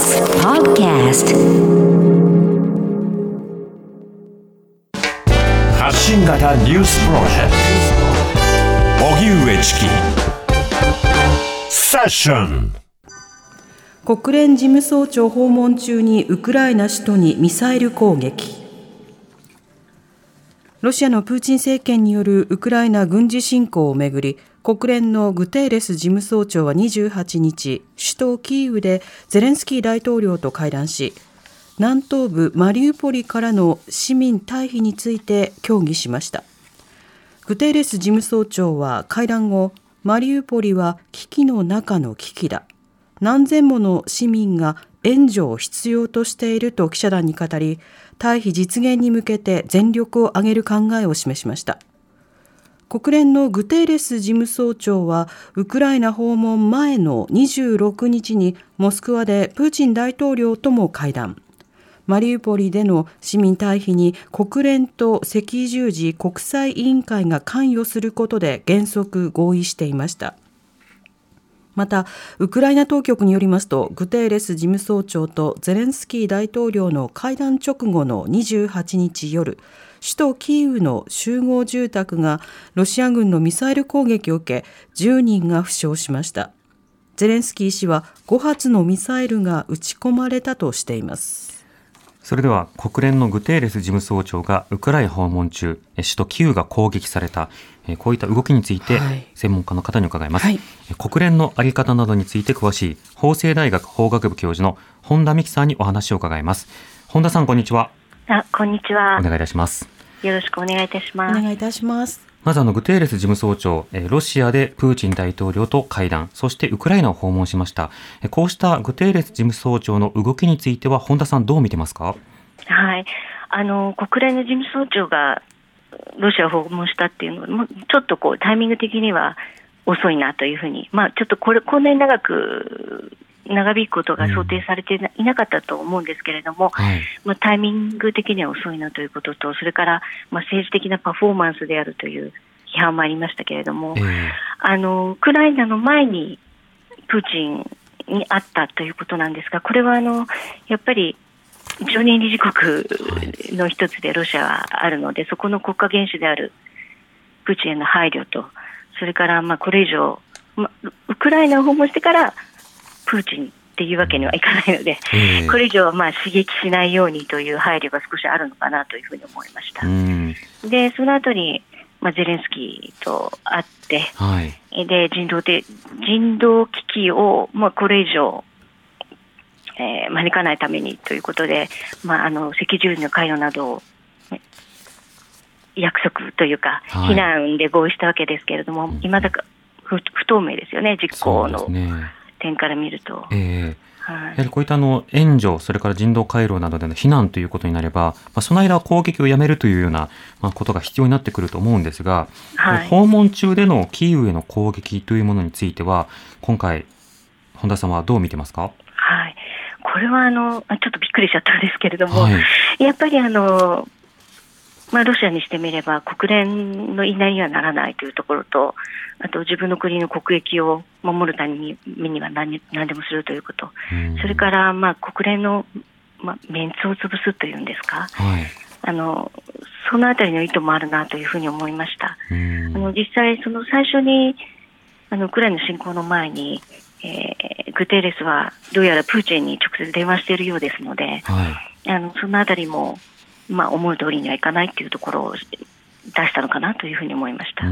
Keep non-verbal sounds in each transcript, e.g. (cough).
TBS Podcast. 発信型ニュースプロジェクト。荻上チキ。セッション。国連事務総長訪問中にウクライナ首都にミサイル攻撃。ロシアのプーチン政権によるウクライナ軍事侵攻をめぐり国連のグテーレス事務総長は28日首都キーウでゼレンスキー大統領と会談し南東部マリウポリからの市民退避について協議しました。グテーレス事務総長は会談後マリウポリは危機の中の危機だ。何千もの市民が援助を必要としていると記者団に語り退避実現に向けて全力を挙げる考えを示しました。国連のグテーレス事務総長はウクライナ訪問前の26日にモスクワでプーチン大統領とも会談。マリウポリでの市民退避に国連と赤十字国際委員会が関与することで原則合意していました。またウクライナ当局によりますとグテーレス事務総長とゼレンスキー大統領の会談直後の28日夜首都キーウの集合住宅がロシア軍のミサイル攻撃を受け10人が負傷しました。ゼレンスキー氏は5発のミサイルが撃ち込まれたとしています。それでは国連のグテーレス事務総長がウクライナ訪問中、首都キーウが攻撃された、こういった動きについて専門家の方に伺います、はい、国連のあり方などについて詳しい法政大学法学部教授の本田美希さんにお話を伺います。本田さん、こんにちは。あ、こんにちは。お願いいたします。よろしくお願いいたします。お願いいたします。まずあのグテーレス事務総長、ロシアでプーチン大統領と会談、そしてウクライナを訪問しました。こうしたグテーレス事務総長の動きについては、本田さん、どう見てますか？はい、あの国連の事務総長がロシアを訪問したっていうのは、ちょっとこうタイミング的には遅いなというふうに、まあ、ちょっとこれ、こんなに長く長引くことが想定されていなかったと思うんですけれども、うん。はい、まあ、タイミング的には遅いなということと、それから、まあ、政治的なパフォーマンスであるという批判もありましたけれども、えー、あのウクライナの前にプーチンに会ったということなんですが、これはあのやっぱり常任理事国の一つでロシアはあるので、そこの国家元首であるプーチンへの配慮と、それからまあこれ以上、まあ、ウクライナを訪問してからプーチンっていうわけにはいかないので、えー、これ以上はまあ刺激しないようにという配慮が少しあるのかなというふうに思いました。で、その後に、まあ、ゼレンスキーと会って、はい、で人道で人道危機を、まあ、これ以上えー、招かないためにということで、まあ、あの赤十字の関与などを約束というか、避難で合意したわけですけれども、いまだか不不透明ですよね、実行の点から見ると。えーやはりこういったあの援助、それから人道回廊などでの避難ということになれば、まあ、その間攻撃をやめるというような、まあ、ことが必要になってくると思うんですが、はい、訪問中でのキーウへの攻撃というものについては、今回、本田さんはどう見てますか？はい。これはあのちょっとびっくりしちゃったんですけれども、はい、やっぱりあの、まあ、ロシアにしてみれば国連の言いなりにはならないというところと、あと自分の国の国益を守るためにには何何でもするということ、それからまあ国連の、まあ、メンツを潰すというんですか、はい、あのそのあたりの意図もあるなというふうに思いました。あの実際、その最初にあのウクライナ侵攻の前に、えー、グテーレスはどうやらプーチンに直接電話しているようですので、はい、あのそのあたりも、まあ、思う通りにはいかないというところを出したのかなというふうに思いました。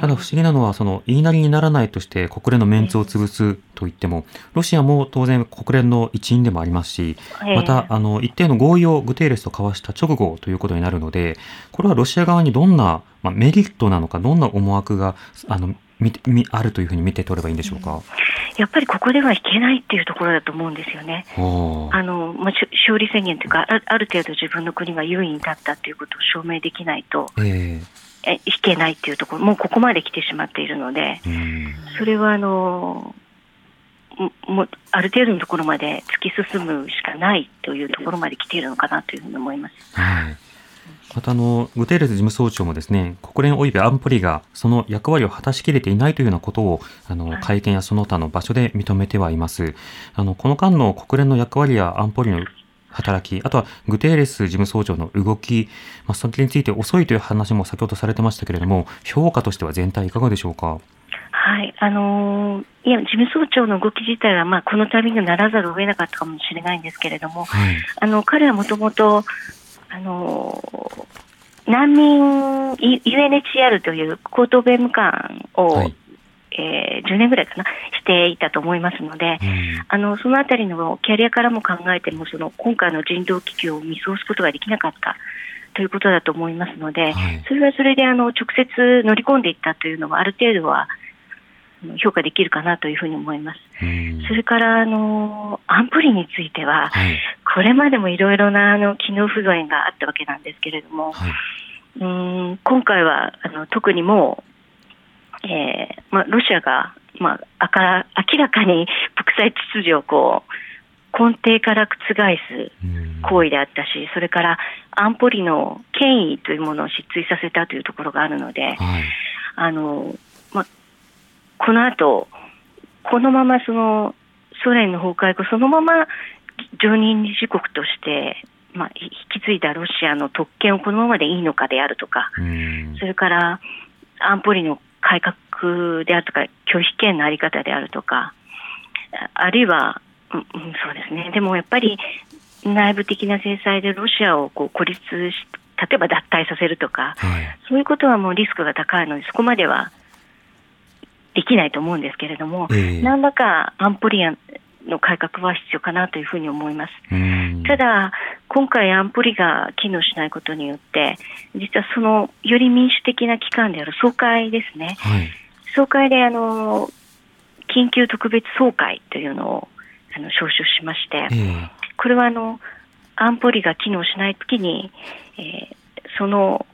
ただ不思議なのは、その言いなりにならないとして国連のメンツを潰すといっても、ロシアも当然国連の一員でもありますし、また、あの、一定の合意をグテーレスと交わした直後ということになるので、これはロシア側にどんな、まあ、メリットなのか、どんな思惑が、あの、あるというふうに見て取ればいいんでしょうか？やっぱりここでは引けないっていうところだと思うんですよね。あのまあ、勝利宣言というかあ、ある程度自分の国が優位に立ったということを証明できないと、えー、え引けないっていうところ、もうここまで来てしまっているので、それはあのもある程度のところまで突き進むしかないというところまで来ているのかなというふうに思います。はいまたあのグテーレス事務総長もですね国連および安保理がその役割を果たしきれていないというようなことをあの会見やその他の場所で認めてはいます。あのこの間の国連の役割や安保理の働き、あとはグテーレス事務総長の動き、まあ、それについて遅いという話も先ほどされてましたけれども、評価としては全体いかがでしょうか？はい、あのー、いや事務総長の動き自体は、まあ、この度にならざるを得なかったかもしれないんですけれども、はい、あの彼はもともと、あのー、難民 UNHCR という高等弁務官を、はい、えー、10年ぐらいかな、していたと思いますので、うん、あのそのあたりのキャリアからも考えても、その今回の人道危機を見過ごすことができなかったということだと思いますので、はい、それはそれであの直接乗り込んでいったというのは、ある程度は評価できるかなというふうに思います。それからあの安保理については、はい、これまでもいろいろなあの機能不具合があったわけなんですけれども、はい、うん今回はあの特にもう、えーまあ、ロシアが、まあ、あか明らかに国際秩序をこう根底から覆す行為であったし、それから安保理の権威というものを失墜させたというところがあるので、はい、あのま、この後このままそのソ連の崩壊後、そのまま常任理事国として、ま、引き継いだロシアの特権をこのままでいいのかであるとか、それから安保理の改革であるとか、拒否権の在り方であるとか、あるいはうん、そうですね。でもやっぱり内部的な制裁でロシアをこう孤立し、例えば脱退させるとか、はい、そういうことはもうリスクが高いので、そこまではできないと思うんですけれども、えー、何らか安保理の改革は必要かなというふうに思います。ただ、今回安保理が機能しないことによって、実はそのより民主的な機関である総会ですね、はい、総会であの緊急特別総会というのをあの招集しまして、えー、これはあの安保理が機能しないときに、えー、その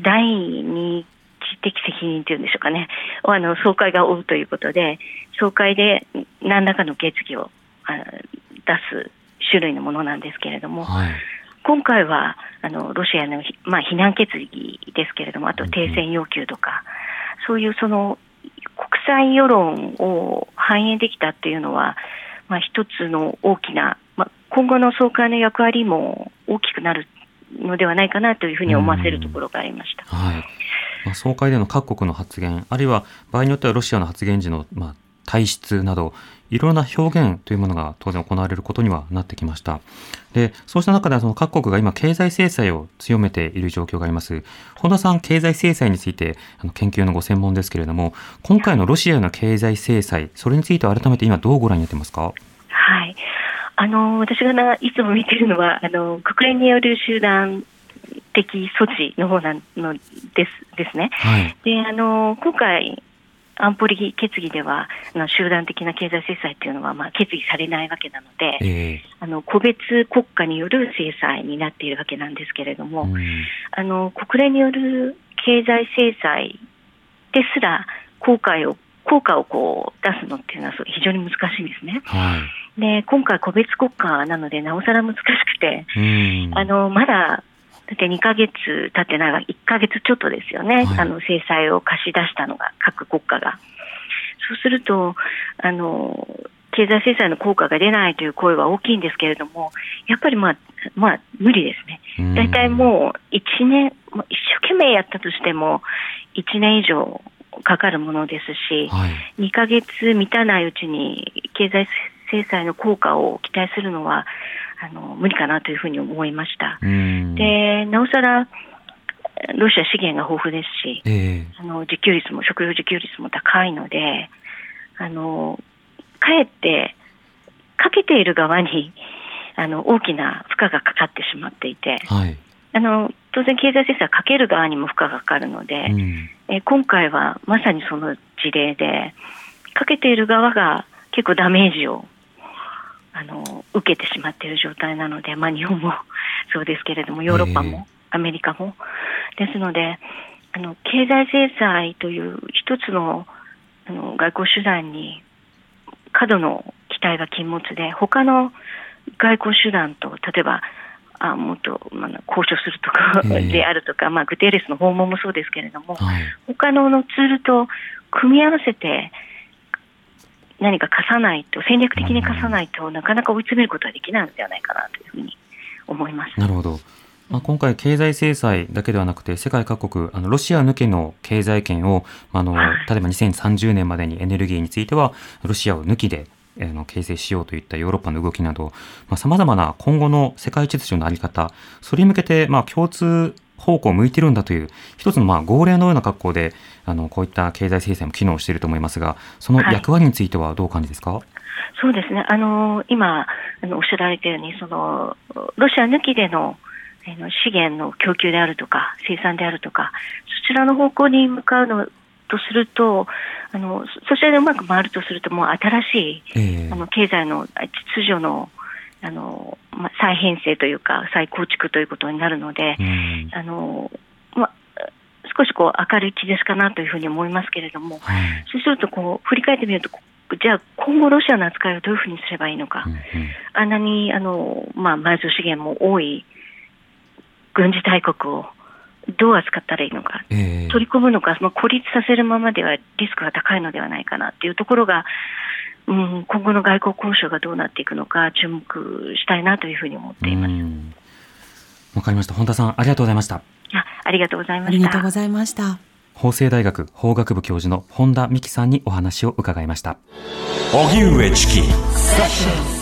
第二次的責任というんでしょうかね、をあの総会が負うということで、総会で何らかの決議を出す種類のものなんですけれども、はい、今回はあのロシアの、まあ、非難決議ですけれども、あと停戦要求とか、うん、そういうその国際世論を反映できたっていうのは、まあ、一つの大きな、まあ、今後の総会の役割も大きくなるのではないかなというふうに思わせるところがありました。はい。まあ、総会での各国の発言、あるいは場合によってはロシアの発言時の、まあ、体質など、いろんな表現というものが当然行われることにはなってきました。で、そうした中でその各国が今経済制裁を強めている状況があります。本田さん、経済制裁についてあの研究のご専門ですけれども、今回のロシアへの経済制裁、それについては改めて今どうご覧になってますか？はい。あの、私がないつも見てるのは、あの、国連による集団的措置の方なのですですね。はい、で、あの、今回、安保理決議ではあの集団的な経済制裁というのはまあ決議されないわけなので、えー、あの個別国家による制裁になっているわけなんですけれども、うん、あの国連による経済制裁ですら効果を効果をこう出すのっていうのは非常に難しいんですね。はい、で今回、個別国家なのでなおさら難しくて、あのまだだって2か月経ってない1か月ちょっとですよね、はい、あの制裁を貸し出したのが、各国家が。そうするとあの、経済制裁の効果が出ないという声は大きいんですけれども、やっぱりまあ、まあ、無理ですね。大体もう1年、一生懸命やったとしても、1年以上かかるものですし、はい、2か月満たないうちに経済制裁の効果を期待するのは、あの無理かなというふうに思いました。でなおさらロシア資源が豊富ですし、えー、あの自給率も食料自給率も高いので、あのかえってかけている側にあの大きな負荷がかかってしまっていて、はい、あの当然、経済制裁かける側にも負荷がかかるので、うん、え今回はまさにその事例で、かけている側が結構ダメージをあの受けてしまっている状態なので、まあ、日本も (laughs) そうですけれども、ヨーロッパもアメリカも。ですので、あの経済制裁という一つのあの外交手段に過度の期待が禁物で、他の外交手段と、例えばあもっと、まあ、交渉するとかであるとか、えー、まあ、グテーレスの訪問もそうですけれども、はい、他ののツールと組み合わせて、何か貸さないと、戦略的に貸さないとなかなか追い詰めることはできないのではないかなというふうに思います。なるほど。まあ、今回、経済制裁だけではなくて、世界各国、あのロシア抜けの経済圏を、あの、例えば2030年までにエネルギーについては、ロシアを抜きで、あの形成しようといったヨーロッパの動きなど、さまざ、まな今後の世界秩序の在り方、それに向けて、まあ、共通方向を向いてるんだという、一つのまあ号令のような格好で、あのこういった経済制裁も機能していると思いますが、その役割についてはどう感じですか、はい、そうですね、あの今あのおっしゃられたようにその、ロシア抜きでの資源の供給であるとか、生産であるとか、そちらの方向に向かうのとすると、あのそちらでうまく回るとすると、もう新しい、えー、あの経済の秩序のあの、まあ、再編成というか、再構築ということになるので、うん、あのま少しこう明るい兆しかなというふうに思いますけれども、はい、そうするとこう振り返ってみると、じゃあ今後ロシアの扱いをどういうふうにすればいいのか、うんうん、あんなにあの、まあ、埋蔵資源も多い軍事大国をどう扱ったらいいのか、えー、取り込むのか、まあ、孤立させるままではリスクが高いのではないかなというところが、うん、今後の外交交渉がどうなっていくのか注目したいなというふうに思っています。わかりました。本田さん、ありがとうございました。あありがとうございました。ありがとうございました。法政大学法学部教授の本田美希さんにお話を伺いました。荻上チキ。